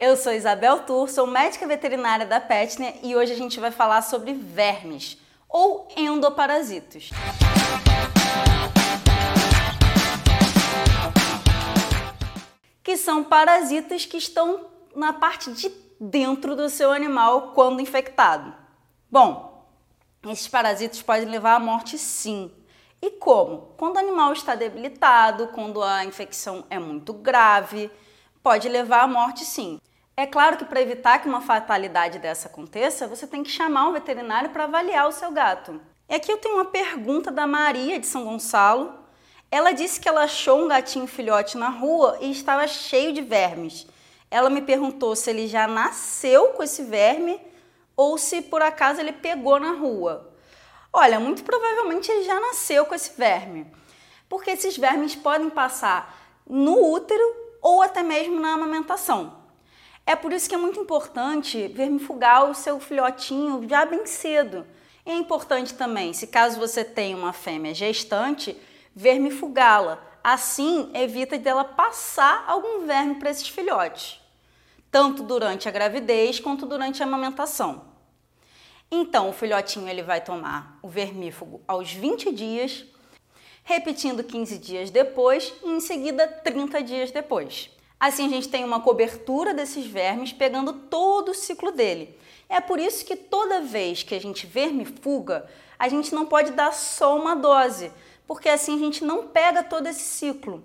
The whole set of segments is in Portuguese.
Eu sou Isabel Tur, sou médica veterinária da Petner e hoje a gente vai falar sobre vermes ou endoparasitos. Que são parasitas que estão na parte de dentro do seu animal quando infectado. Bom, esses parasitas podem levar à morte sim. E como? Quando o animal está debilitado, quando a infecção é muito grave, pode levar à morte sim. É claro que para evitar que uma fatalidade dessa aconteça, você tem que chamar um veterinário para avaliar o seu gato. E aqui eu tenho uma pergunta da Maria de São Gonçalo. Ela disse que ela achou um gatinho filhote na rua e estava cheio de vermes. Ela me perguntou se ele já nasceu com esse verme ou se por acaso ele pegou na rua. Olha, muito provavelmente ele já nasceu com esse verme, porque esses vermes podem passar no útero ou até mesmo na amamentação. É por isso que é muito importante vermifugar o seu filhotinho já bem cedo. E é importante também, se caso você tenha uma fêmea gestante, vermifugá-la. Assim, evita dela passar algum verme para esses filhotes, tanto durante a gravidez quanto durante a amamentação. Então, o filhotinho ele vai tomar o vermífugo aos 20 dias, repetindo 15 dias depois e em seguida 30 dias depois. Assim a gente tem uma cobertura desses vermes pegando todo o ciclo dele. É por isso que toda vez que a gente vermifuga, a gente não pode dar só uma dose, porque assim a gente não pega todo esse ciclo.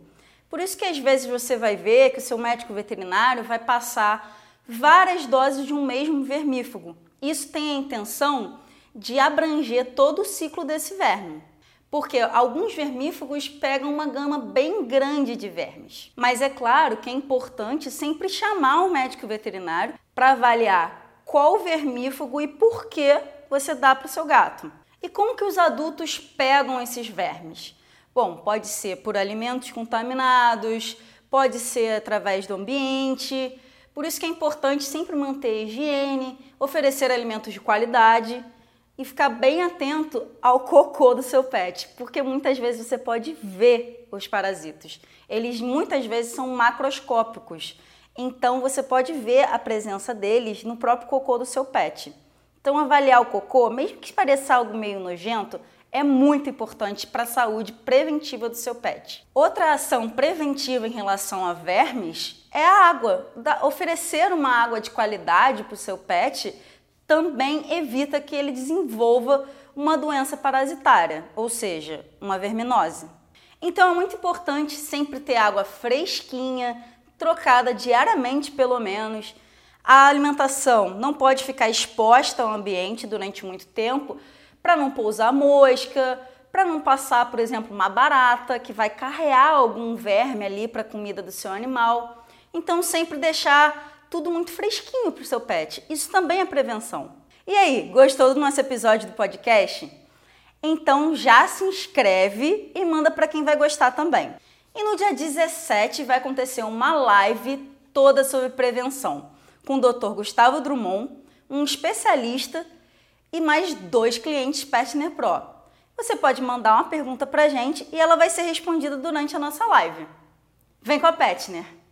Por isso que às vezes você vai ver que o seu médico veterinário vai passar várias doses de um mesmo vermífugo. Isso tem a intenção de abranger todo o ciclo desse verme porque alguns vermífugos pegam uma gama bem grande de vermes. Mas é claro que é importante sempre chamar o médico veterinário para avaliar qual vermífugo e por que você dá para o seu gato. E como que os adultos pegam esses vermes? Bom, pode ser por alimentos contaminados, pode ser através do ambiente. Por isso que é importante sempre manter a higiene, oferecer alimentos de qualidade e ficar bem atento ao cocô do seu pet, porque muitas vezes você pode ver os parasitos. Eles muitas vezes são macroscópicos, então você pode ver a presença deles no próprio cocô do seu pet. Então, avaliar o cocô, mesmo que pareça algo meio nojento, é muito importante para a saúde preventiva do seu pet. Outra ação preventiva em relação a vermes é a água. oferecer uma água de qualidade para o seu pet também evita que ele desenvolva uma doença parasitária, ou seja, uma verminose. Então é muito importante sempre ter água fresquinha, trocada diariamente pelo menos. A alimentação não pode ficar exposta ao ambiente durante muito tempo para não pousar mosca, para não passar, por exemplo, uma barata que vai carrear algum verme ali para a comida do seu animal. Então sempre deixar tudo muito fresquinho para o seu pet. Isso também é prevenção. E aí, gostou do nosso episódio do podcast? Então já se inscreve e manda para quem vai gostar também. E no dia 17 vai acontecer uma live toda sobre prevenção com o Dr. Gustavo Drummond, um especialista e mais dois clientes Petner Pro. Você pode mandar uma pergunta para a gente e ela vai ser respondida durante a nossa live. Vem com a Petner!